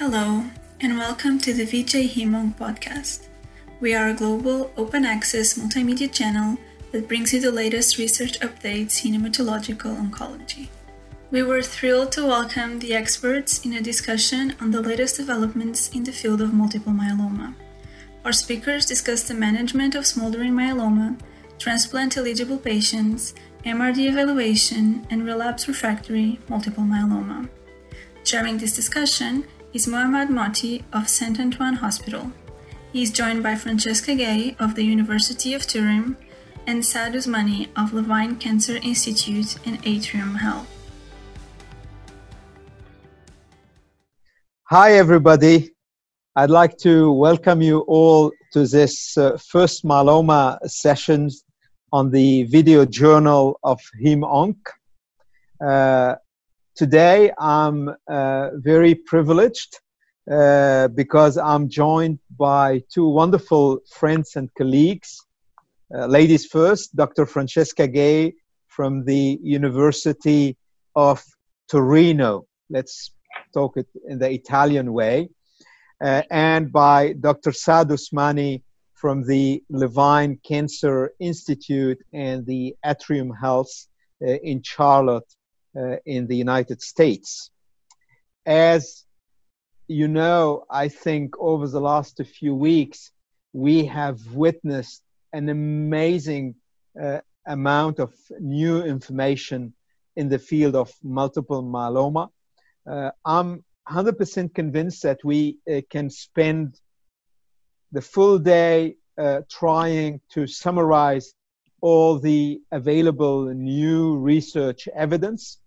Hello, and welcome to the VJHemOnc podcast. We are a global, open access multimedia channel that brings you the latest research updates in hematological oncology. We were thrilled to welcome the experts in a discussion on the latest developments in the field of multiple myeloma. Our speakers discussed the management of smoldering myeloma, transplant eligible patients, MRD evaluation, and relapse refractory multiple myeloma. During this discussion, is Mohammad Mohty of Saint Antoine Hospital. He is joined by Francesca Gay of the University of Turin and Saad Usmani of Levine Cancer Institute and Atrium Health. Hi, everybody. I'd like to welcome you all to this uh, first myeloma sessions on the video journal of HemOnc. Uh, today I'm uh, very privileged uh, because I'm joined by two wonderful friends and colleagues. Uh, ladies first, Dr. Francesca Gay from the University of Torino. Let's talk it in the Italian way. Uh, and by Dr. Saad Usmani from the Levine Cancer Institute and the Atrium Health uh, in Charlotte, in the United States. As you know, I think over the last few weeks, we have witnessed an amazing uh, amount of new information in the field of multiple myeloma. Uh, I'm 100% convinced that we uh, can spend the full day uh, trying to summarize all the available new research evidence.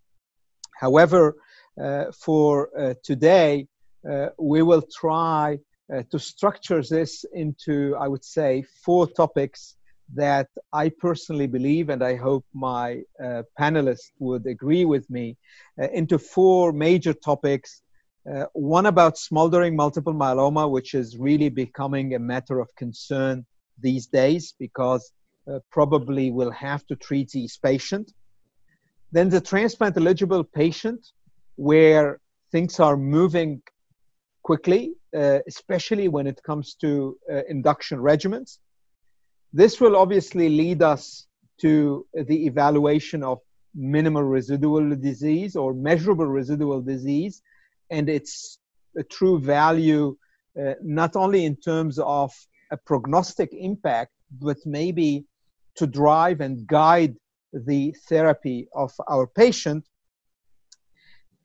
However, uh, for uh, today, uh, we will try uh, to structure this into, I would say, four topics that I personally believe, and I hope my uh, panelists would agree with me, uh, into four major topics. one about smoldering multiple myeloma, which is really becoming a matter of concern these days because uh, probably will have to treat these patients. Then the transplant eligible patient, where things are moving quickly, uh, especially when it comes to uh, induction regimens. This will obviously lead us to the evaluation of minimal residual disease or measurable residual disease and its a true value, uh, not only in terms of a prognostic impact, but maybe to drive and guide the therapy of our patient.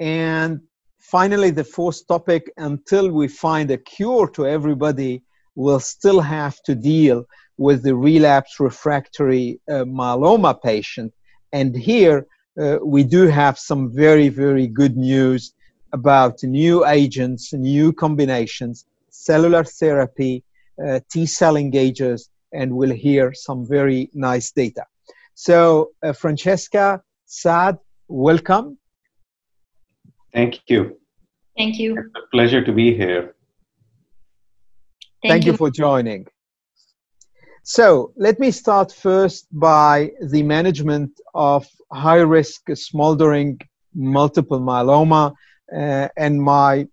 And finally, the fourth topic until we find a cure to everybody, we'll still have to deal with the relapse refractory uh, myeloma patient. And here uh, we do have some very, very good news about new agents, new combinations, cellular therapy, uh, T cell engagers, and we'll hear some very nice data. So, uh, Francesca, Saad, welcome. Thank you. Thank you. It's a pleasure to be here. Thank, Thank you. you for joining. So, let me start first by the management of high risk smoldering multiple myeloma. Uh, and my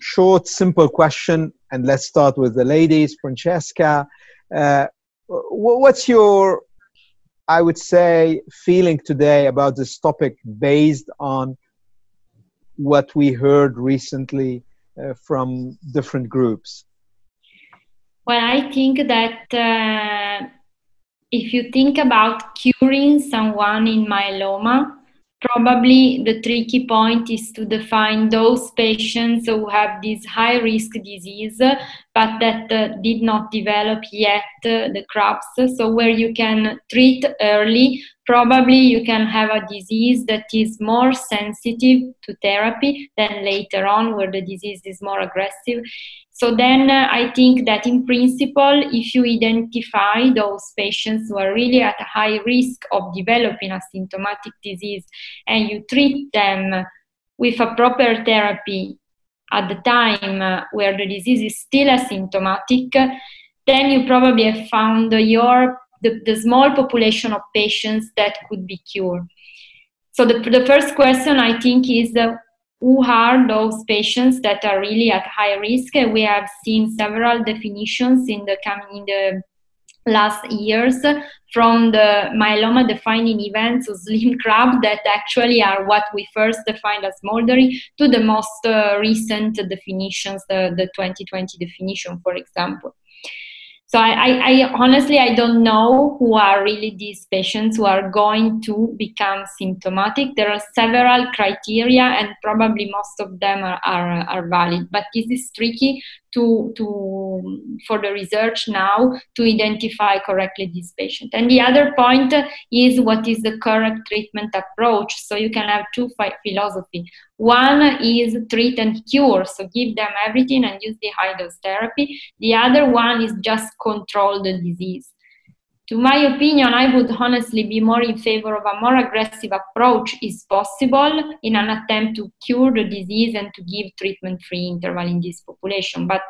short, simple question, and let's start with the ladies. Francesca, uh, what's your, I would say, feeling today about this topic based on what we heard recently uh, from different groups? Well, I think that uh, if you think about curing someone in myeloma, Probably the tricky point is to define those patients who have this high risk disease but that uh, did not develop yet uh, the CRABs. So, where you can treat early, probably you can have a disease that is more sensitive to therapy than later on, where the disease is more aggressive. So then uh, I think that in principle, if you identify those patients who are really at a high risk of developing a symptomatic disease and you treat them with a proper therapy at the time uh, where the disease is still asymptomatic, then you probably have found your the, the small population of patients that could be cured. So the, the first question I think is uh, who are those patients that are really at high risk. We have seen several definitions in the coming in the last years from the myeloma defining events of slim crab that actually are what we first defined as smoldering to the most uh, recent definitions the, the 2020 definition for example so I, I, I, honestly i don't know who are really these patients who are going to become symptomatic. There are several criteria and probably most of them are, are, are valid but this is tricky to, to for the research now to identify correctly this patient. And the other point is what is the correct treatment approach. So you can have two philosophy. One is treat and cure. So give them everything and use the high dose therapy. The other one is just control the disease to my opinion, I would honestly be more in favor of a more aggressive approach is possible in an attempt to cure the disease and to give treatment-free interval in this population. But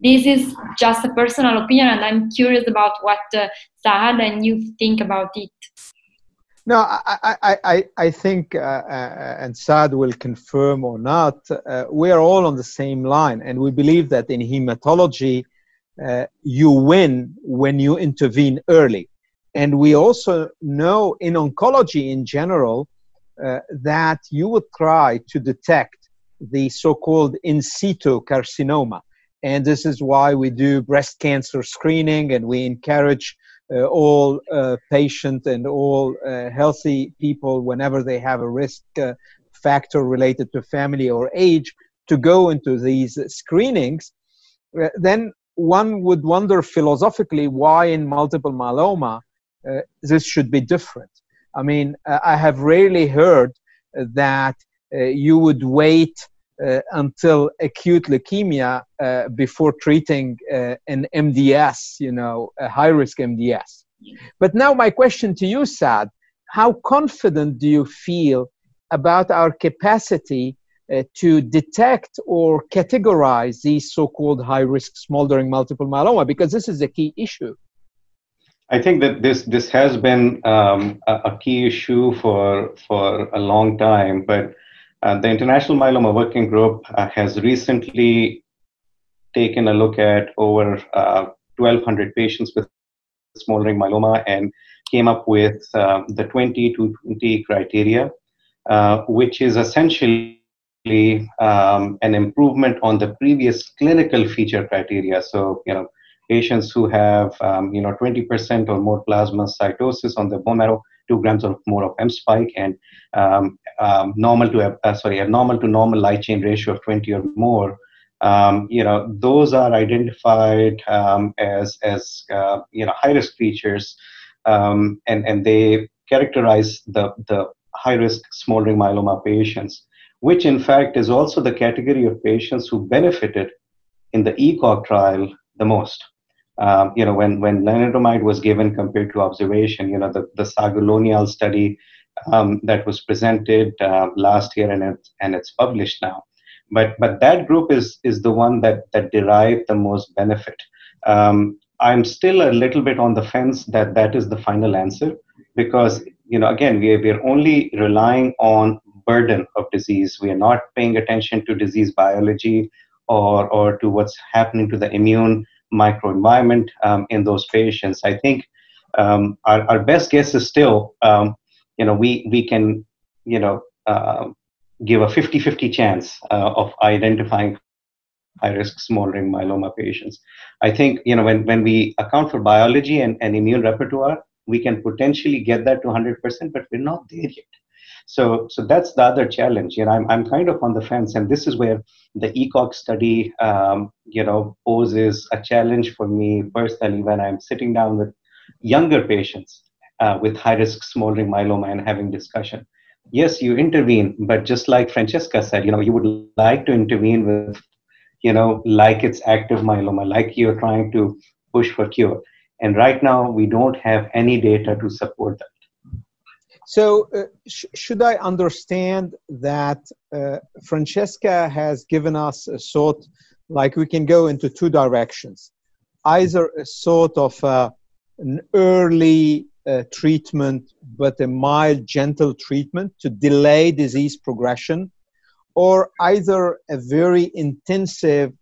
this is just a personal opinion, and I'm curious about what uh, Saad and you think about it. No, I, I, I, I think, uh, uh, and Saad will confirm or not, uh, we are all on the same line, and we believe that in hematology, uh, you win when you intervene early. And we also know in oncology in general uh, that you would try to detect the so called in situ carcinoma. And this is why we do breast cancer screening and we encourage uh, all uh, and all uh, healthy people, whenever they have a risk uh, factor related to family or age, to go into these screenings. Uh, then one would wonder philosophically why in multiple myeloma uh, this should be different. I mean, uh, I have rarely heard that uh, you would wait uh, until acute leukemia uh, before treating uh, an MDS, you know, a high risk MDS. But now, my question to you, Saad, how confident do you feel about our capacity uh, to detect or categorize these so-called high-risk smoldering multiple myeloma because this is a key issue. I think that this this has been um, a, a, key issue for for a long time but uh, the international myeloma working group uh, has recently taken a look at over 1200 uh, patients with smoldering myeloma and came up with um, the 20 to 20 criteria uh, which is essentially um, an improvement on the previous clinical feature criteria. So, you know, patients who have, um, you know, 20% or more plasmacytosis on the bone marrow, two grams or more of M spike, and um, um normal to uh, sorry, a normal to normal light chain ratio of 20 or more. Um, you know, those are identified um, as as uh, you know high risk features, and and they characterize the the high risk smoldering myeloma patients which in fact is also the category of patients who benefited in the ECOG trial the most. Um, you know, when, when lenalidomide was given compared to observation, you know, the, the Sagar Lonial study um, that was presented uh, last year and, it, and it's published now. But, but that group is, is the one that, that derived the most benefit. Um, I'm still a little bit on the fence that that is the final answer because, you know, again, we are, we are only relying on burden of disease. We are not paying attention to disease biology or, or to what's happening to the immune microenvironment um, in those patients. I think um, our, our best guess is still, um, you know, we, we can, you know, uh, give a 50-50 chance uh, of identifying high-risk smoldering myeloma patients. I think, you know, when, when we account for biology and, and immune repertoire, we can potentially get that to 100%, but we're not there yet. So, so that's the other challenge. You know, I'm, I'm kind of on the fence, and this is where the ECOG study, um, you know, poses a challenge for me personally when I'm sitting down with younger patients uh, with high-risk smoldering myeloma and having discussion. Yes, you intervene, but just like Francesca said, you know, you would like to intervene with, you know, like it's active myeloma, like you're trying to push for cure. And right now, we don't have any data to support that. So, uh, sh- should I understand that uh, Francesca has given us a sort, like we can go into two directions, either a sort of uh, an early uh, treatment, but a mild, gentle treatment to delay disease progression, or either a very intensive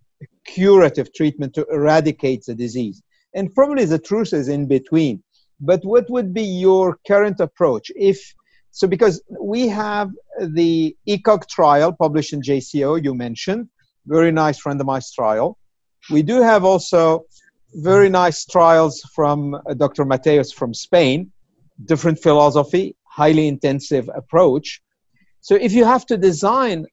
curative treatment to eradicate the disease. And probably the truth is in between. But what would be your current approach if so because we have the ECOG trial published in JCO you mentioned, very nice randomized trial. We do have also very nice trials from uh, Dr. Mateos from Spain, different philosophy, highly intensive approach. So if you have to design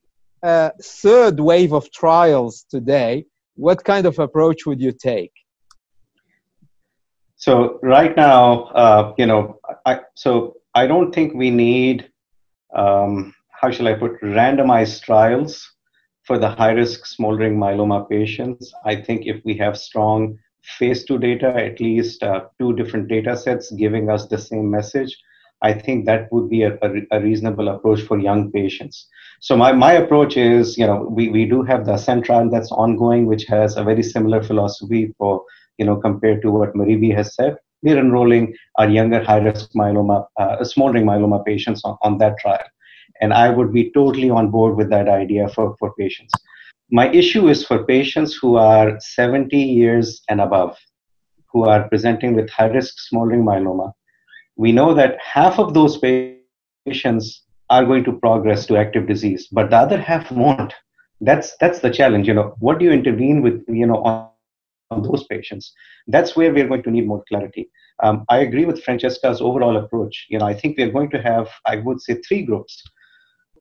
a third wave of trials today, what kind of approach would you take? So right now, uh, you know, I, so I don't think we need, um, how shall I put, randomized trials for the high-risk smoldering myeloma patients. I think if we have strong phase two data, at least uh, two different data sets giving us the same message, I think that would be a, a, a, reasonable approach for young patients. So my, my approach is, you know, we, we do have the Ascent trial that's ongoing, which has a very similar philosophy for, you know, compared to what Mariví has said. We're enrolling our younger high-risk myeloma, uh, smoldering myeloma patients on, on that trial. And I would be totally on board with that idea for, for patients. My issue is for patients who are 70 years and above, who are presenting with high-risk smoldering myeloma, we know that half of those patients are going to progress to active disease, but the other half won't. That's that's the challenge. You know, what do you intervene with? You know, on, on those patients. That's where we're going to need more clarity. Um, I agree with Francesca's overall approach. You know, I think we're going to have, I would say, three groups.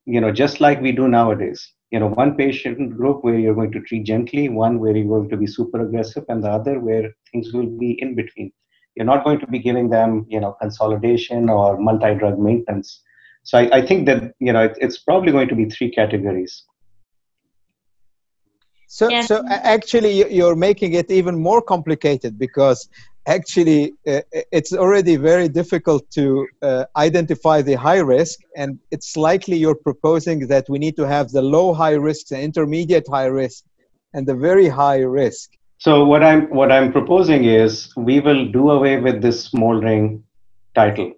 You know, just like we do nowadays. You know, one patient group where you're going to treat gently, one where you're going to be super aggressive, and the other where things will be in between you're not going to be giving them, you know, consolidation or multi-drug maintenance. So I, I think that, you know, it, it's probably going to be three categories. So, yes. so actually, you're making it even more complicated because actually uh, it's already very difficult to uh, identify the high risk, and it's likely you're proposing that we need to have the low high risk, the intermediate high risk, and the very high risk. So what I'm what I'm proposing is we will do away with this smoldering title.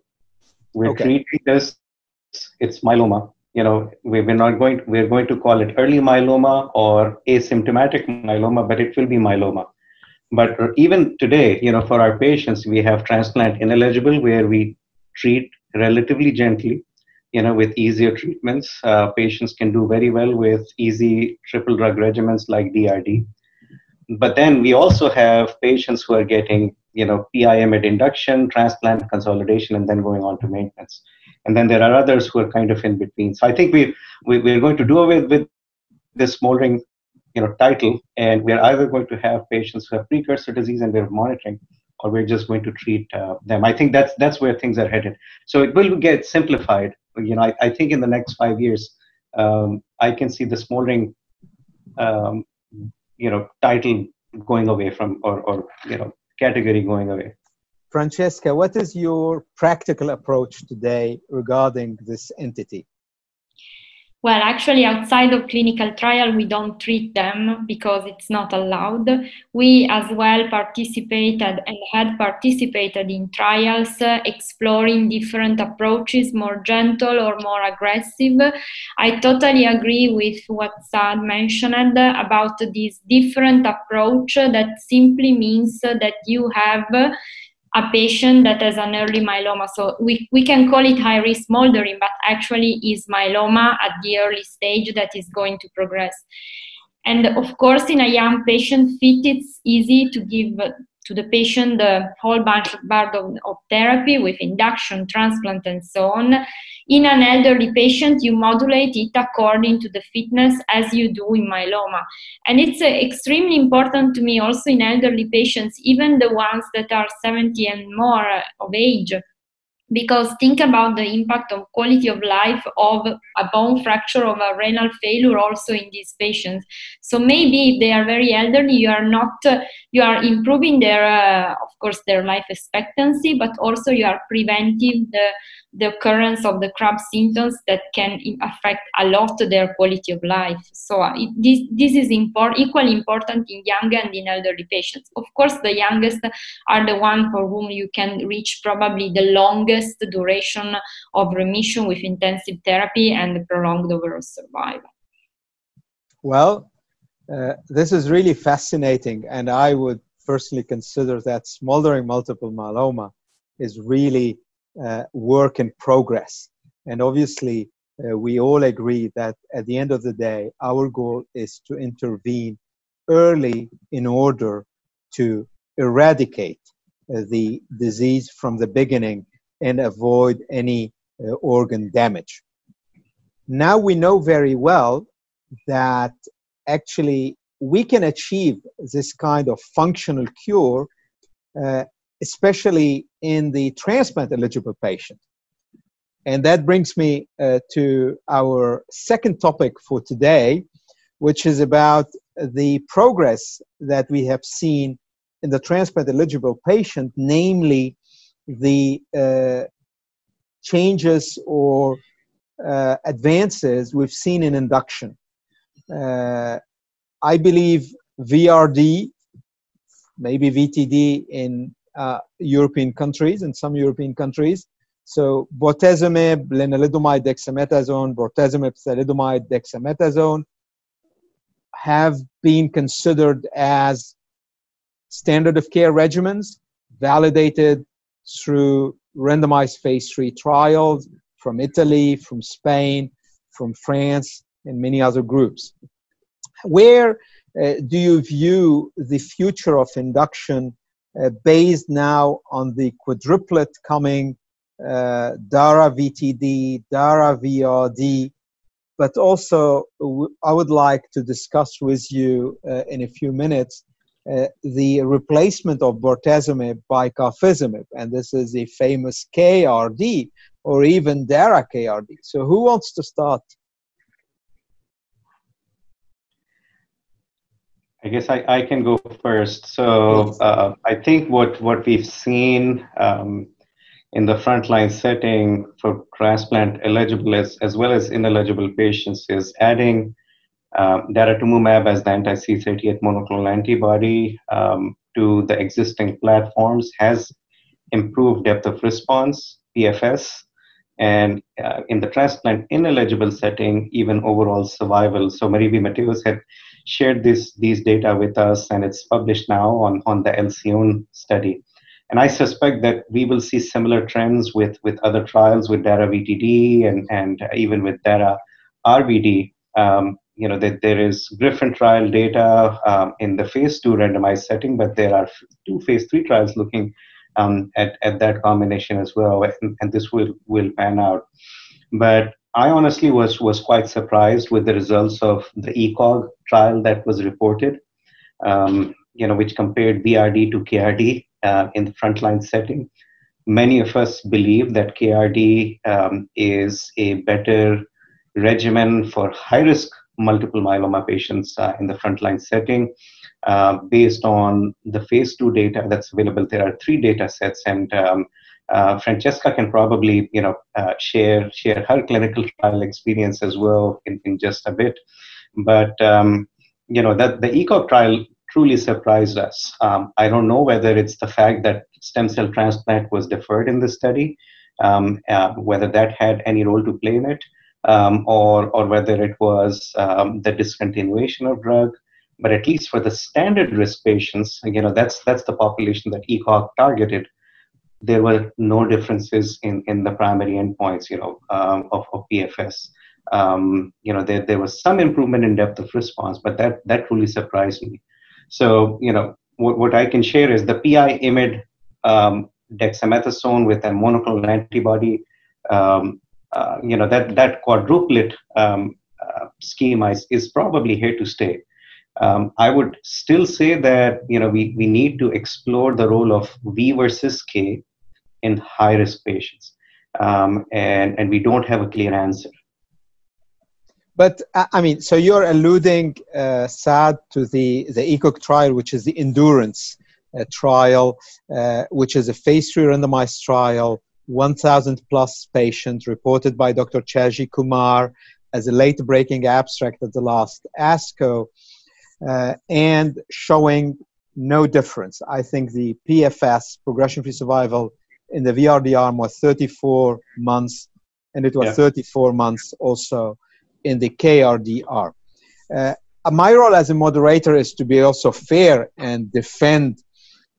We're okay. treating this it's myeloma. You know, we, we're not going to, we're going to call it early myeloma or asymptomatic myeloma, but it will be myeloma. But even today, you know, for our patients, we have transplant ineligible where we treat relatively gently, you know, with easier treatments. Uh, patients can do very well with easy triple drug regimens like DRD but then we also have patients who are getting, you know, PIM at induction, transplant, consolidation, and then going on to maintenance. And then there are others who are kind of in between. So I think we, we we're going to do away with this smoldering, you know, title, and we're either going to have patients who have precursor disease and we're monitoring, or we're just going to treat uh, them. I think that's that's where things are headed. So it will get simplified. You know, I, I think in the next five years, um, I can see the smoldering um, you know title going away from or or you know category going away francesca what is your practical approach today regarding this entity well, actually, outside of clinical trial, we don't treat them because it's not allowed. We as well participated and had participated in trials uh, exploring different approaches, more gentle or more aggressive. I totally agree with what Saad mentioned about this different approach that simply means that you have a patient that has an early myeloma. So we, we can call it high risk smoldering, but actually is myeloma at the early stage that is going to progress. And of course, in a young patient fit, it's easy to give to the patient the whole bunch of, of therapy with induction, transplant, and so on. In an elderly patient, you modulate it according to the fitness as you do in myeloma. And it's uh, extremely important to me also in elderly patients, even the ones that are 70 and more of age, because think about the impact of quality of life of a bone fracture of a renal failure also in these patients so maybe if they are very elderly you are not uh, you are improving their uh, of course their life expectancy but also you are preventing the the occurrence of the crab symptoms that can affect a lot their quality of life. So uh, it, this, this is import, equally important in young and in elderly patients. Of course, the youngest are the one for whom you can reach probably the longest duration of remission with intensive therapy and prolonged overall survival. Well, uh, this is really fascinating, and I would personally consider that smoldering multiple myeloma is really uh, work in progress. And obviously, uh, we all agree that at the end of the day, our goal is to intervene early in order to eradicate uh, the disease from the beginning and avoid any uh, organ damage. Now we know very well that actually we can achieve this kind of functional cure, uh, especially in the transplant eligible patient. And that brings me uh, to our second topic for today, which is about the progress that we have seen in the transplant eligible patient, namely the uh, changes or uh, advances we've seen in induction. Uh, I believe VRD, maybe VTD in uh, European countries, in some European countries. So bortezomib, lenalidomide, dexamethasone, bortezomib, thalidomide, dexamethasone have been considered as standard of care regimens validated through randomized phase three trials from Italy, from Spain, from France, and many other groups. Where uh, do you view the future of induction uh, based now on the quadruplet coming uh, DARA VTD, DARA VRD, but also I would like to discuss with you uh, in a few minutes uh, the replacement of bortezomib by carfilzomib, and this is the famous KRD or even DARA KRD. So who wants to start? I guess I, I can go first. So uh, I think what, what we've seen um, in the frontline setting for transplant eligible as, as well as ineligible patients is adding um, daratumumab as the anti-CD38 monoclonal antibody um, to the existing platforms has improved depth of response, PFS, and uh, in the transplant ineligible setting, even overall survival. So Mariví Mateos had shared this, these data with us, and it's published now on, on the Alcyone study. And I suspect that we will see similar trends with, with other trials with DARA VTD and, and even with DARA RVD. Um, you know, that there is Griffin trial data um, in the phase two randomized setting, but there are two phase three trials looking um, at, at that combination as well, and, and this will, will pan out. But I honestly was, was quite surprised with the results of the ECOG trial that was reported, um, you know, which compared VRD to KRD uh, in the frontline setting. Many of us believe that KRD um, is a better regimen for high risk multiple myeloma patients uh, in the frontline setting. Uh, based on the phase two data that's available, there are three data sets, and um, uh, Francesca can probably, you know, uh, share share her clinical trial experience as well in, in just a bit. But um, you know that the ECOG trial truly surprised us. Um, I don't know whether it's the fact that stem cell transplant was deferred in the study, um, uh, whether that had any role to play in it, um, or or whether it was um, the discontinuation of drug. But at least for the standard risk patients, you know, that's that's the population that ECOG targeted there were no differences in, in the primary endpoints, you know, um, of, of PFS. Um, you know, there, there was some improvement in depth of response, but that, that really surprised me. So, you know, what, what I can share is the PI IMID um, dexamethasone with a monoclonal antibody, um, uh, you know, that, that quadruplet um, uh, schema is, is probably here to stay. Um, I would still say that you know we, we need to explore the role of V versus K in high risk patients. Um, and, and we don't have a clear answer. But I mean, so you're alluding, uh, Saad, to the, the ECOG trial, which is the endurance uh, trial, uh, which is a phase three randomized trial, 1,000 plus patients reported by Dr. Shaji Kumar as a late breaking abstract at the last ASCO, uh, and showing no difference. I think the PFS, progression free survival, in the VRD arm was 34 months, and it was yeah. 34 months also in the KRD arm. Uh, my role as a moderator is to be also fair and defend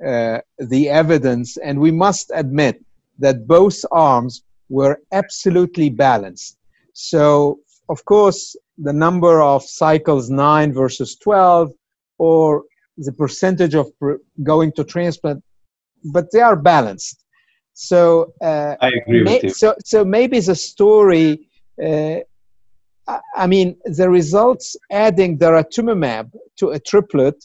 uh, the evidence, and we must admit that both arms were absolutely balanced. So, of course, the number of cycles 9 versus 12, or the percentage of going to transplant, but they are balanced. So uh, I agree with you. So, so maybe the story. Uh, I mean, the results adding daratumumab to a triplet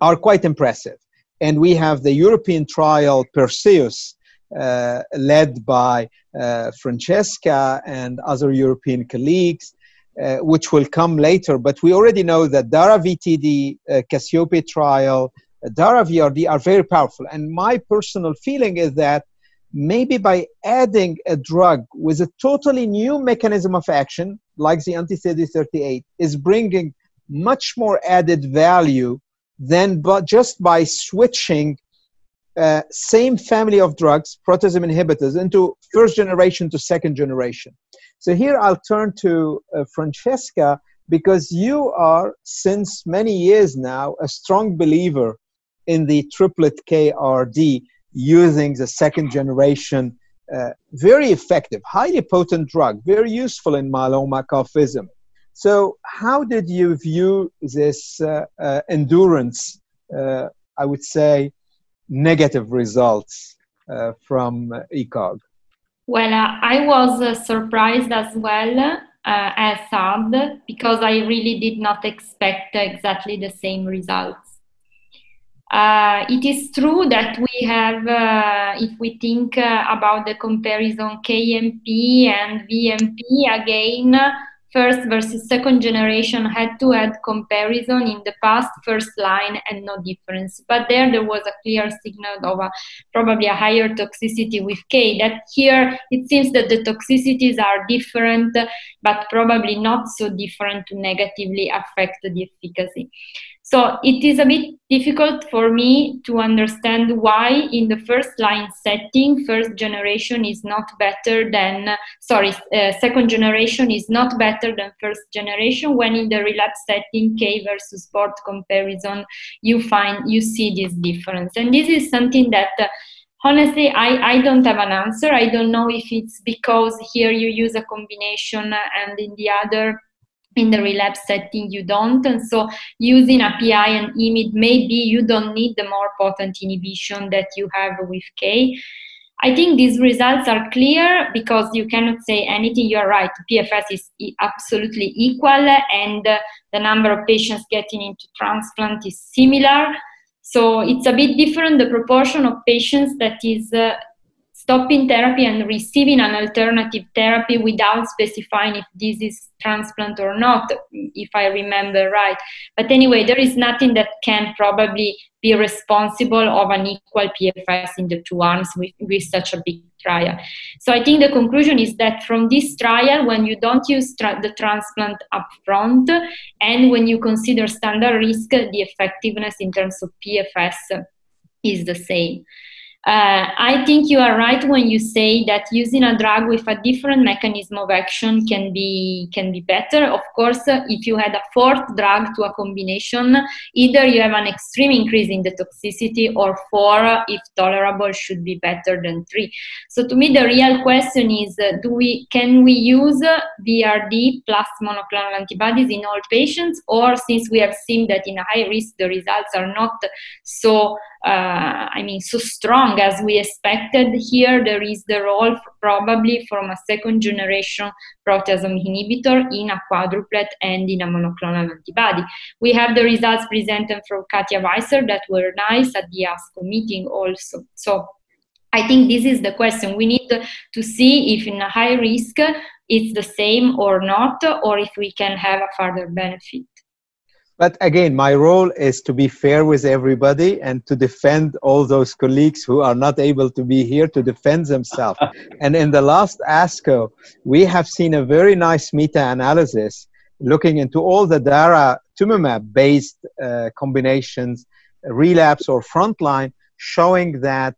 are quite impressive. And we have the European trial Perseus, led by uh, Francesca and other European colleagues, uh, which will come later. But we already know that DARA VTD, uh, Cassiope trial, uh, DARA VRD are very powerful. And my personal feeling is that maybe by adding a drug with a totally new mechanism of action, like the anti-CD38, is bringing much more added value than but just by switching uh, same family of drugs, proteasome inhibitors, into first generation to second generation. So here I'll turn to uh, Francesca because you are, since many years now, a strong believer in the triplet KRD using the second generation, uh, very effective, highly potent drug, very useful in myeloma cafism. So, how did you view this uh, uh, endurance, I would say, negative results uh, from ECOG? Well, uh, I was uh, surprised as well uh, as Saad because I really did not expect exactly the same results. Uh, it is true that we have, uh, if we think about the comparison KMP and VMP, again, first versus second generation had to add comparison in the past first line and no difference. But there there was a clear signal of a, probably a higher toxicity with k. That here it seems that the toxicities are different but probably not so different to negatively affect the efficacy so it is a bit difficult for me to understand why in the first line setting, first generation is not better than, sorry, uh, second generation is not better than first generation when in the relapse setting, K versus port comparison, you find, you see this difference. And this is something that uh, honestly I, I don't have an answer i don't know if it's because here you use a combination and in the other in the relapse setting you don't. And so using a pi and imid maybe you don't need the more potent inhibition that you have with k. I think these results are clear because you cannot say anything. You're right. Pfs is absolutely equal and the number of patients getting into transplant is similar. So it's a bit different the proportion of patients that is uh, stopping therapy and receiving an alternative therapy without specifying if this is transplant or not, if I remember right. But anyway, there is nothing that can probably be responsible of an equal PFS in the two arms with, with such a big trial. So I think the conclusion is that from this trial, when you don't use tra- the transplant upfront and when you consider standard risk, the effectiveness in terms of PFS is the same. Uh, I think you are right when you say that using a drug with a different mechanism of action can be can be better. Of course, if you add a fourth drug to a combination, either you have an extreme increase in the toxicity, or four, if tolerable, should be better than three. So to me, the real question is: uh, Do we can we use VRD plus monoclonal antibodies in all patients, or since we have seen that in high risk the results are not so uh, I mean, so strong as we expected. Here, there is the role probably from a second generation proteasome inhibitor in a quadruplet and in a monoclonal antibody. We have the results presented from Katja Weisel that were nice at the ASCO meeting also. So I think this is the question. We need to see if in a high risk it's the same or not, or if we can have a further benefit. But again, my role is to be fair with everybody and to defend all those colleagues who are not able to be here to defend themselves. and in the last ASCO, we have seen a very nice meta-analysis looking into all the DARA daratumumab-based uh, combinations, relapse or frontline, showing that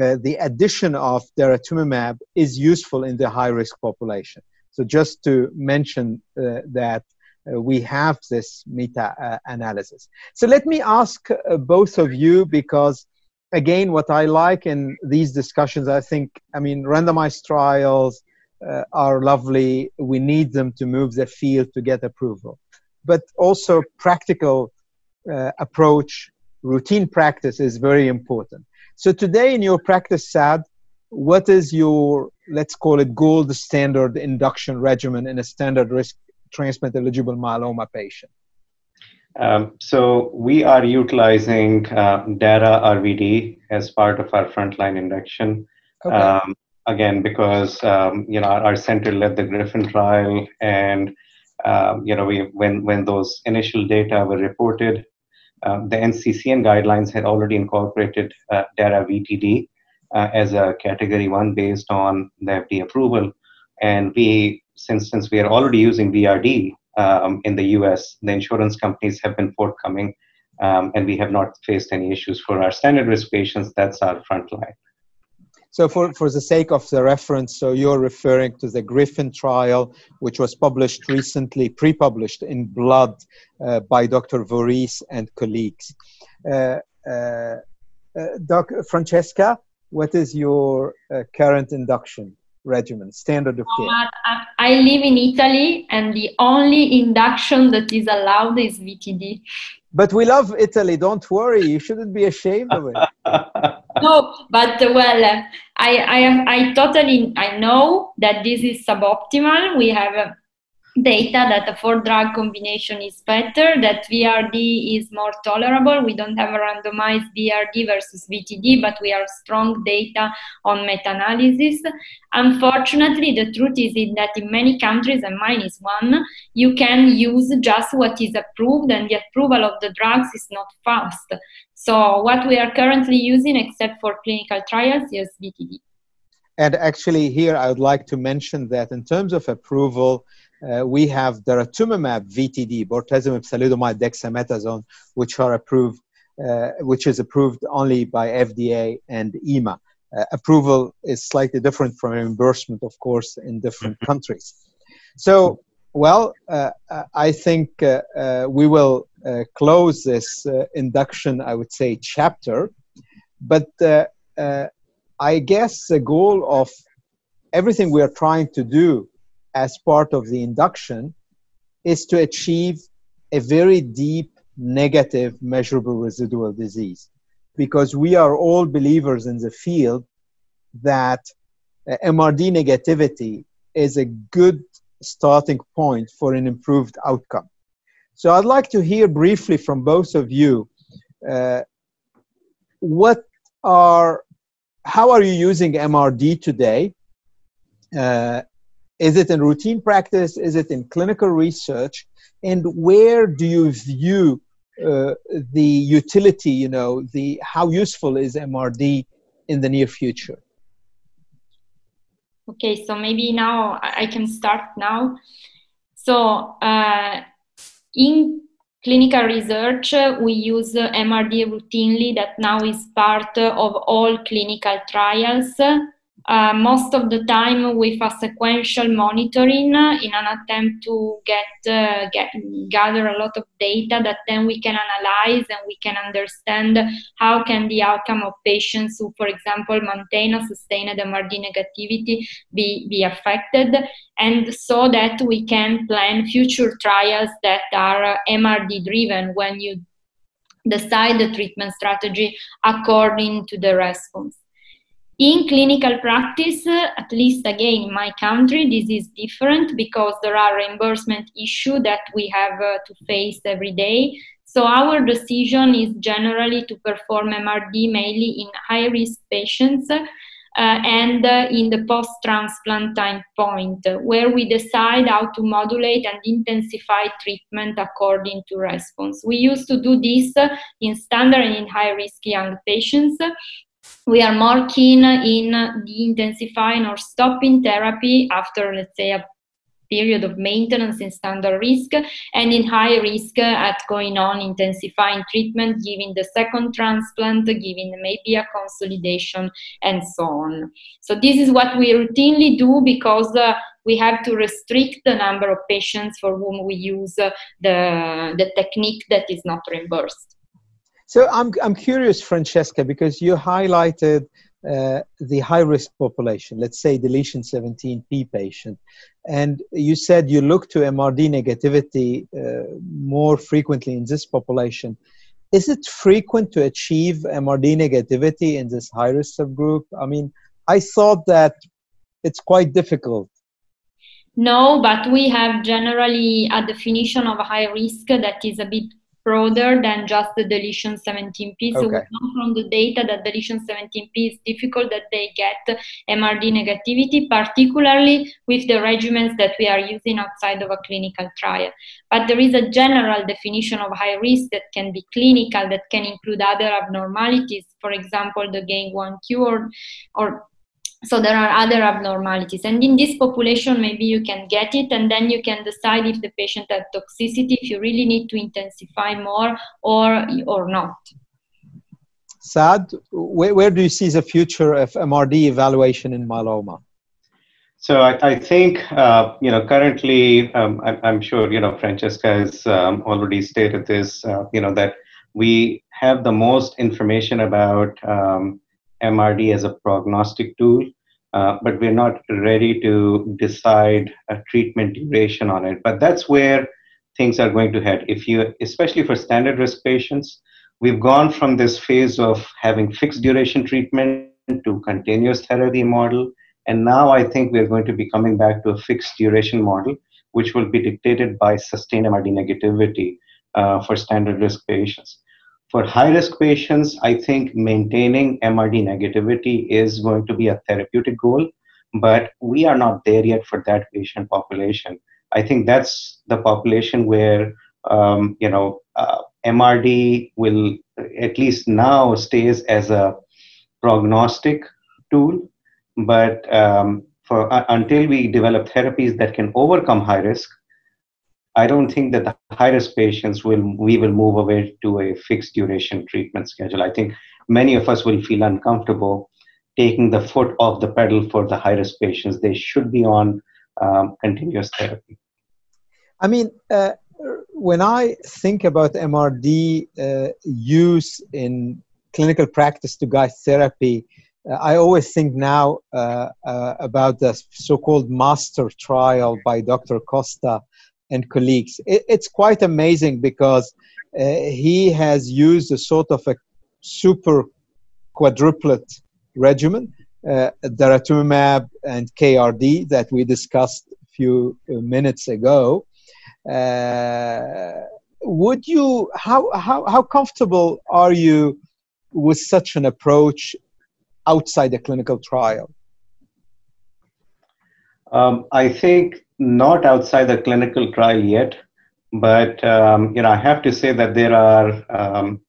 uh, the addition of daratumumab is useful in the high-risk population. So just to mention uh, that we have this meta uh, analysis. So let me ask uh, both of you because again, what I like in these discussions, I think, I mean, randomized trials uh, are lovely. We need them to move the field to get approval. But also, practical uh, approach, routine practice is very important. So, today in your practice, Saad, what is your, let's call it, gold standard induction regimen in a standard risk transplant eligible myeloma patient? Um, so we are utilizing uh, DARA RVD as part of our frontline induction. Okay. Um, again, because um, you know our, our, center led the Griffin trial, and um, you know we when when those initial data were reported, um, the NCCN guidelines had already incorporated uh, DARA VTD uh, as a category one based on the FDA approval, and we since since we are already using VRD um, in the US. The insurance companies have been forthcoming, um, and we have not faced any issues for our standard risk patients. That's our front line. So, for, for the sake of the reference, so you're referring to the Griffin trial, which was published recently, pre published in Blood uh, by Dr. Voorhees and colleagues. Uh, uh, uh Doc Francesca, what is your uh, current induction? Regimen, standard of care? Uh, I live in Italy, and the only induction that is allowed is VTD. But we love Italy. Don't worry. You shouldn't be ashamed of it. no, but well, I, I, I totally, I know that this is suboptimal. We have data that a four drug combination is better, that VRD is more tolerable. We don't have a randomized VRD versus VTD, but we have strong data on meta analysis. Unfortunately, the truth is that in many countries, and mine is one, you can use just what is approved, and the approval of the drugs is not fast. So, what we are currently using, except for clinical trials, is VTD. And actually, here I would like to mention that in terms of approval, uh, we have daratumumab VTD, bortezomib, thalidomide, dexamethasone, which are approved, uh, which is approved only by FDA and EMA. Uh, approval is slightly different from reimbursement, of course, in different mm-hmm. countries. So, well, uh, uh, I think uh, we will close this induction, I would say, chapter. But I guess the goal of everything we are trying to do as part of the induction is to achieve a very deep negative measurable residual disease because we are all believers in the field that uh, MRD negativity is a good starting point for an improved outcome. So I'd like to hear briefly from both of you uh, what are how are you using MRD today uh, is it in routine practice? Is it in clinical research? And where do you view uh, the utility, you know, the how useful is MRD in the near future? Okay, so maybe now I can start now. So uh, in clinical research, we use MRD routinely that now is part of all clinical trials uh, most of the time with a sequential monitoring in an attempt to get, uh, get gather a lot of data that then we can analyze and we can understand how can the outcome of patients who for example maintain a sustained mrd negativity be, be affected. And so that we can plan future trials that are mrd driven when you decide the treatment strategy according to the response in clinical practice, at least again in my country, this is different because there are reimbursement issues that we have uh, to face every day. So our decision is generally to perform MRD mainly in high risk patients uh, and uh, in the post transplant time point, where we decide how to modulate and intensify treatment according to response. We used to do this in standard and in high risk young patients we are more keen in de-intensifying or stopping therapy after, let's say, a period of maintenance in standard risk and in high risk at going on intensifying treatment giving the second transplant giving maybe a consolidation and so on so this is what we routinely do because uh, we have to restrict the number of patients for whom we use uh, the, the technique that is not reimbursed. So I'm, I'm curious, Francesca, because you highlighted uh, the high risk population, let's say deletion 17p patient, and you said you look to MRD negativity uh, more frequently in this population. Is it frequent to achieve MRD negativity in this high risk subgroup? I mean, I thought that it's quite difficult. No, but we have generally a definition of high risk that is a bit broader than just the deletion 17p. So okay. we know from the data that deletion 17p is difficult that they get MRD negativity, particularly with the regimens that we are using outside of a clinical trial. But there is a general definition of high risk that can be clinical, that can include other abnormalities, for example, the GAIN1Q or, or so there are other abnormalities. And in this population maybe you can get it and then you can decide if the patient has toxicity if you really need to intensify more or or not. Saad, where, where do you see the future of mrd evaluation in myeloma? So I, I think uh, you know currently um, I, am sure you know Francesca has um, already stated this uh, you know that we have the most information about um, MRD as a prognostic tool uh, but we're not ready to decide a treatment duration on it. But that's where things are going to head. If you, especially for standard risk patients, we've gone from this phase of having fixed duration treatment to continuous therapy model, and now I think we're going to be coming back to a fixed duration model, which will be dictated by sustained MRD negativity uh, for standard risk patients. For high risk patients, I think maintaining MRD negativity is going to be a therapeutic goal, but we are not there yet for that patient population. I think that's the population where um, you know uh, MRD will at least now stays as a prognostic tool, but um, for uh, until we develop therapies that can overcome high risk, I don't think that the high risk patients will we will move away to a fixed duration treatment schedule. I think many of us will feel uncomfortable taking the foot off the pedal for the high risk patients. They should be on um, continuous therapy. I mean, uh, when I think about MRD uh, use in clinical practice to guide therapy, uh, I always think now uh, uh, about the so-called master trial by Dr. Costa and colleagues. It, it's quite amazing because uh, he has used a sort of a super quadruplet regimen, uh, daratumumab and KRD that we discussed a few uh, minutes ago. Uh, would you how, how how comfortable are you with such an approach outside a clinical trial? Um, I think not outside the clinical trial yet, but um, you know I have to say that there are um,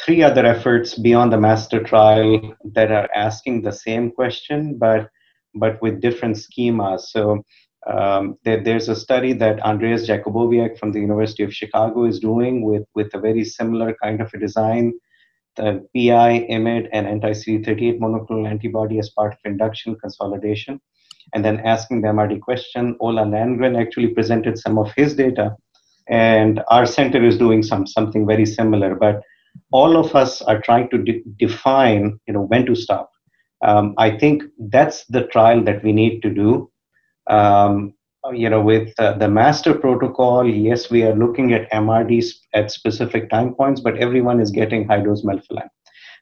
three other efforts beyond the master trial that are asking the same question, but but with different schemas. So um, there, there's a study that Andreas Jakubowiak from the University of Chicago is doing with with a very similar kind of a design. The PI, IMiD, and anti-CD38 monoclonal antibody as part of induction consolidation and then asking the MRD question. Ola Landgren actually presented some of his data, and our center is doing some something very similar. But all of us are trying to de- define, you know, when to stop. Um, I think that's the trial that we need to do. Um, you know, with uh, the master protocol, yes, we are looking at MRDs at specific time points, but everyone is getting high dose melphalan.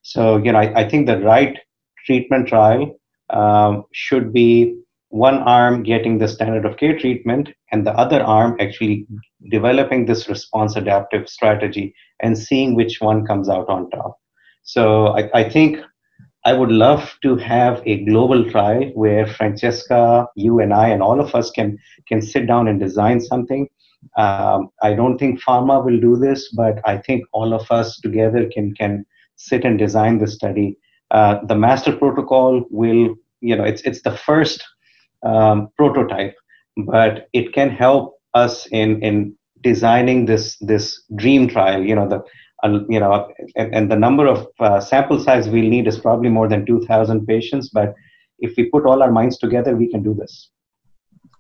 So, you know, I, I think the right treatment trial um, should be one arm getting the standard of care treatment and the other arm actually developing this response adaptive strategy and seeing which one comes out on top. So I, I think I would love to have a global trial where Francesca, you and I, and all of us can can sit down and design something. Um, I don't think pharma will do this, but I think all of us together can can sit and design the study. Uh, the master protocol will, you know, it's it's the first um, prototype, but it can help us in in designing this this dream trial. You know the uh, you know and, and, the number of uh, sample size we'll need is probably more than 2,000 patients. But if we put all our minds together, we can do this.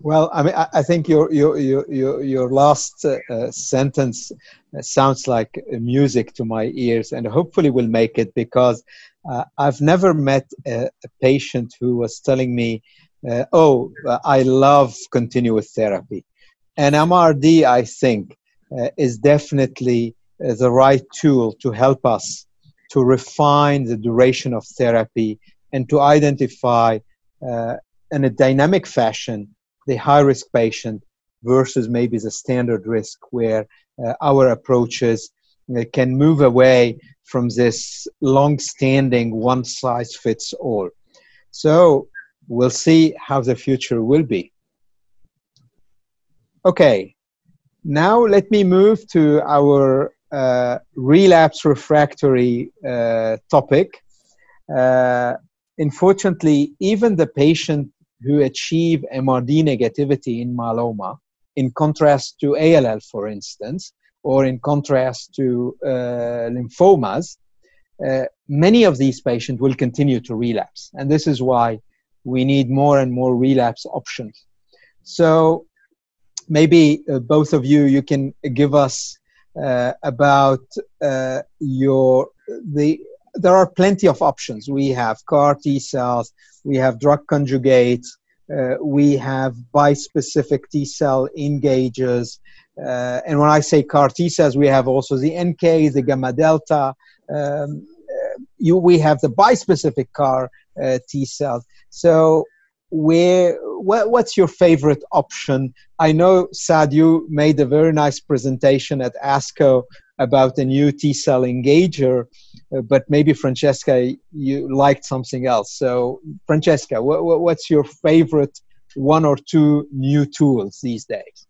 Well, I mean, I, think your your your your, last uh, sentence sounds like music to my ears, and hopefully will make it because uh, I've never met a, a, patient who was telling me, uh, "Oh, I love continuous therapy," and MRD, I think, uh, is definitely uh, the right tool to help us to refine the duration of therapy and to identify uh, in a dynamic fashion the high risk patient versus maybe the standard risk where uh, our approaches uh, can move away from this long standing one size fits all. So we'll see how the future will be. Okay, now let me move to our uh, relapse refractory uh, topic. Uh, unfortunately, even the patient who achieve MRD negativity in myeloma, in contrast to ALL, for instance, or in contrast to uh, lymphomas, uh, many of these patients will continue to relapse. And this is why we need more and more relapse options. So maybe uh, both of you, you can give us uh, about uh, your the there are plenty of options. We have CAR T cells, we have drug conjugates, uh, we have bispecific T cell engagers. Uh, and when I say CAR T cells, we have also the NK, the gamma delta. Um, uh, you, we have the bispecific CAR uh, T cells. So, where what, what's your favorite option? I know Saad, you made a very nice presentation at ASCO about a new T cell engager, uh, but maybe Francesca, you liked something else. So, Francesca, what, what's your favorite one or two new tools these days?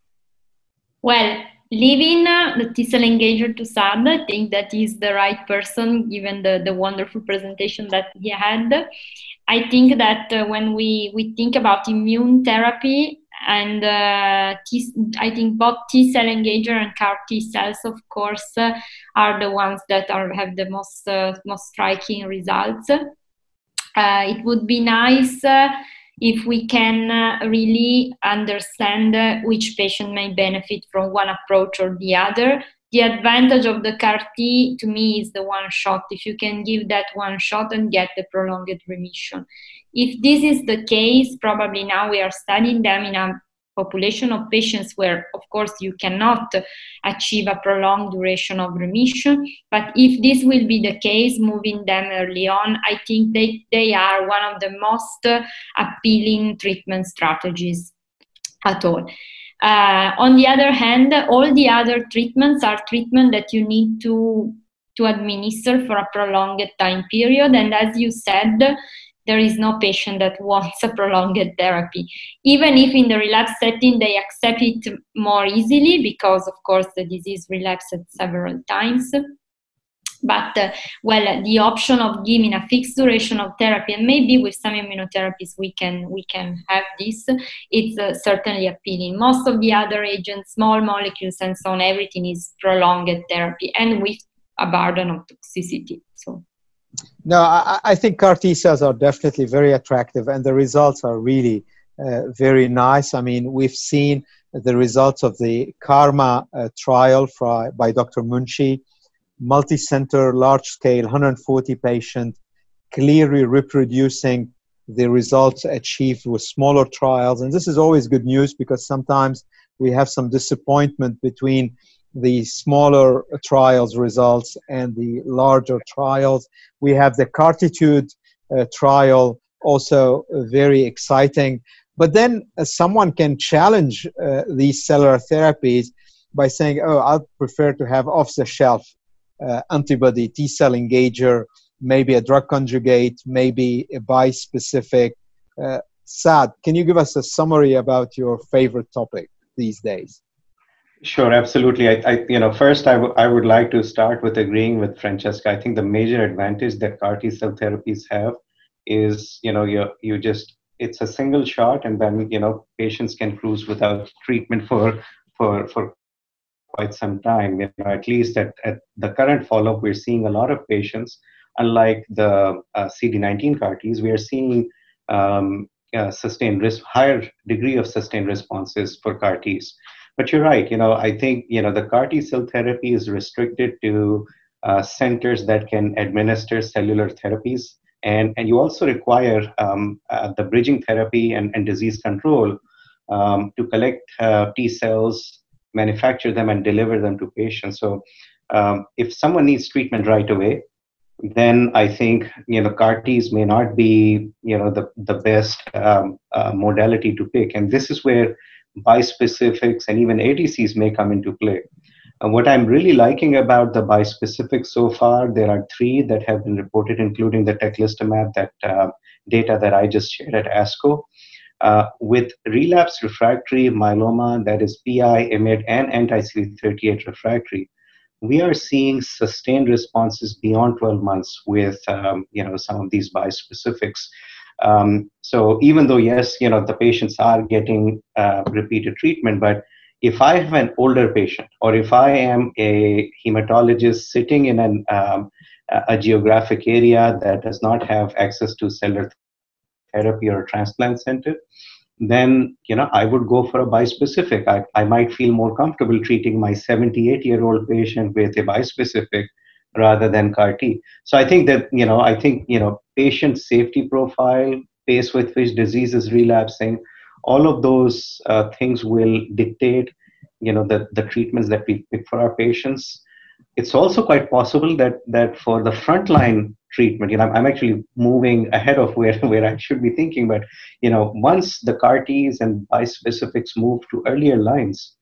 Well, leaving the T cell engager to Saad, I think that is the right person given the, the wonderful presentation that he had. I think that uh, when we, we think about immune therapy, and uh, T, I think both T cell engager and CAR T cells, of course, uh, are the ones that are have the most uh, most striking results. Uh, it would be nice uh, if we can uh, really understand which patient may benefit from one approach or the other. The advantage of the CAR T to me is the one shot. If you can give that one shot and get the prolonged remission. If this is the case, probably now we are studying them in a population of patients where, of course, you cannot achieve a prolonged duration of remission. But if this will be the case, moving them early on, I think they, they are one of the most appealing treatment strategies at all. Uh, on the other hand, all the other treatments are treatment that you need to to administer for a prolonged time period. And as you said, there is no patient that wants a prolonged therapy. Even if in the relapse setting they accept it more easily because, of course, the disease relapsed several times. But, uh, well, the option of giving a fixed duration of therapy, and maybe with some immunotherapies we can, we can have this, it's uh, certainly appealing. Most of the other agents, small molecules and so on, everything is prolonged therapy and with a burden of toxicity. So no, I, I, think CAR T cells are definitely very attractive, and the results are really uh, very nice. I mean, we've seen the results of the KarMMa uh, trial for, by Dr. Munshi, multi-center, large-scale, 140 patient, clearly reproducing the results achieved with smaller trials. And this is always good news because sometimes we have some disappointment between the smaller trials results and the larger trials. We have the Cartitude uh, trial, also very exciting. But then uh, someone can challenge uh, these cellular therapies by saying, oh, I prefer to have off the shelf uh, antibody T cell engager, maybe a drug conjugate, maybe a bispecific. Uh, Saad, can you give us a summary about your favorite topic these days? Sure, absolutely. I, I you know, first I, w- I would like to start with agreeing with Francesca. I think the major advantage that CAR T cell therapies have is, you know, you you just it's a single shot, and then you know patients can cruise without treatment for for for quite some time. You know, at least at, at the current follow-up, we're seeing a lot of patients. Unlike the uh, CD19 CAR Ts, we are seeing um, uh, sustained risk, higher degree of sustained responses for CAR Ts. But you're right. You know, I think you know the CAR T cell therapy is restricted to uh, centers that can administer cellular therapies, and and you also require um, uh, the bridging therapy and, and disease control um, to collect uh, T cells, manufacture them, and deliver them to patients. So, um, if someone needs treatment right away, then I think you know CAR Ts may not be you know the the best um, uh, modality to pick, and this is where bispecifics and even ADCs may come into play. And what I'm really liking about the bispecifics so far, there are three that have been reported, including the teclistamab, that uh, data that I just shared at ASCO. Uh, with relapse refractory myeloma, that is PI, IMiD, and anti-CD38 refractory, we are seeing sustained responses beyond 12 months with um, you know some of these bispecifics. Um, so even though yes, you know the patients are getting uh, repeated treatment, but if I have an older patient or if I am a hematologist sitting in an, um, a geographic area that does not have access to cellular therapy or transplant center, then you know I would go for a bispecific. I, I might feel more comfortable treating my 78 year old patient with a bispecific rather than CAR T. So I think that you know I think you know patient safety profile, pace with which disease is relapsing, all of those uh, things will dictate you know the, the treatments that we pick for our patients. It's also quite possible that that for the frontline treatment. You know, I'm, I'm actually moving ahead of where, where I should be thinking. But you know, once the CAR Ts and bispecifics move to earlier lines,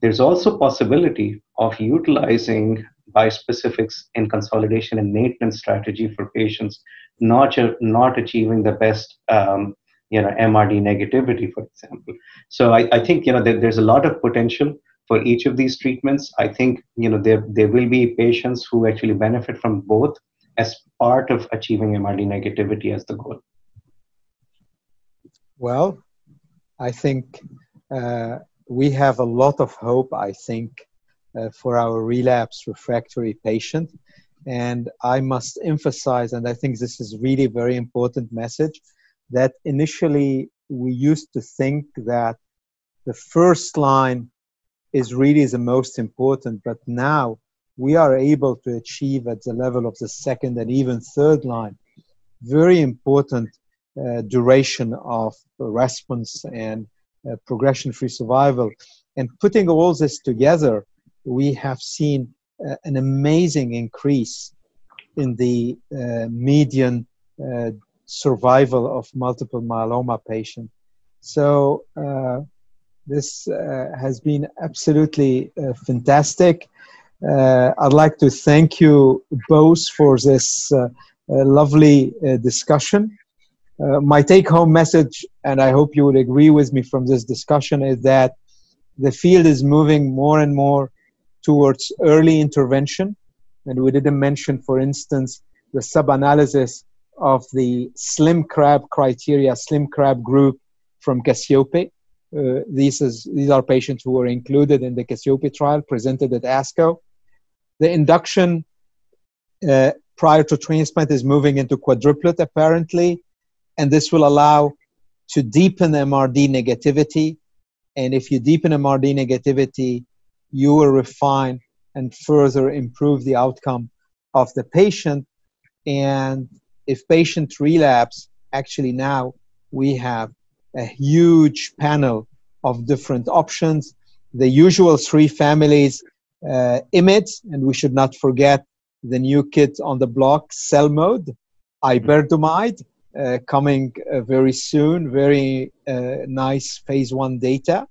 there's also possibility of utilizing bispecifics in consolidation and maintenance strategy for patients not not achieving the best um, you know MRD negativity, for example. So I, I think you know there, there's a lot of potential for each of these treatments. I think you know there there will be patients who actually benefit from both as part of achieving MRD negativity as the goal? Well, I think uh, we have a lot of hope, I think, uh, for our relapse refractory patient. And I must emphasize, and I think this is really a very important message, that initially we used to think that the first line is really the most important, but now we are able to achieve at the level of the second and even third line very important uh, duration of response and uh, progression free survival. And putting all this together, we have seen uh, an amazing increase in the uh, median uh, survival of multiple myeloma patients. So, uh, this has been absolutely fantastic. Uh, I'd like to thank you both for this uh, uh, lovely discussion. my take home message, and I hope you would agree with me from this discussion, is that the field is moving more and more towards early intervention. And we didn't mention, for instance, the sub analysis of the slim crab criteria, slim crab group from Cassiope. Uh, these, is, these are patients who were included in the Cassiope trial presented at ASCO. The induction uh, prior to transplant is moving into quadruplet apparently, and this will allow to deepen MRD negativity. And if you deepen MRD negativity, you will refine and further improve the outcome of the patient. And if patient relapse, actually now we have a huge panel of different options. The usual three families uh, IMiD, and we should not forget the new kit on the block, CELMoD, iberdomide, uh, coming uh, very soon, very uh, nice phase one data.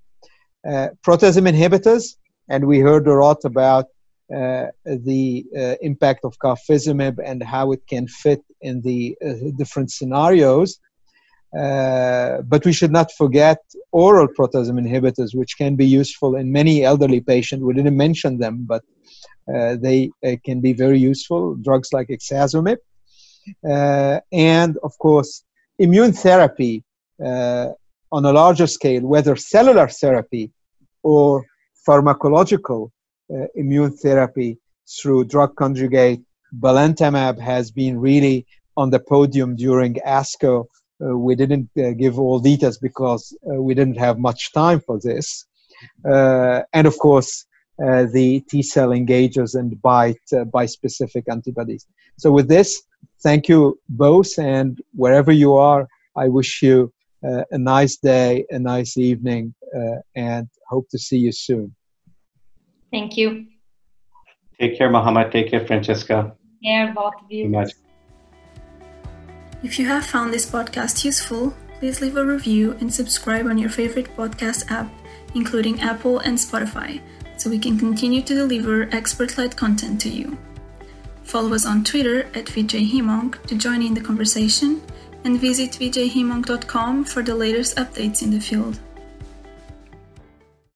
Uh, proteasome inhibitors, and we heard a lot about uh, the impact of carfilzomib and how it can fit in the different scenarios. Uh, but we should not forget oral proteasome inhibitors, which can be useful in many elderly patients. We didn't mention them, but uh, they uh, can be very useful. Drugs like ixazomib. Uh, and of course, immune therapy uh, on a larger scale, whether cellular therapy or pharmacological immune therapy through drug conjugate. Belantamab has been really on the podium during ASCO uh, we didn't uh, give all details because uh, we didn't have much time for this. Uh, and of course, uh, the T cell engagers and bispecific antibodies. So, with this, thank you both. And wherever you are, I wish you a nice day, a nice evening, Uh, and hope to see you soon. Thank you. Take care, Mohammed. Take care, Francesca. Care, both of you. If you have found this podcast useful, please leave a review and subscribe on your favorite podcast app, including Apple and Spotify, so we can continue to deliver expert led content to you. Follow us on Twitter at VJHemOnc to join in the conversation and visit vjhemonc.com for the latest updates in the field.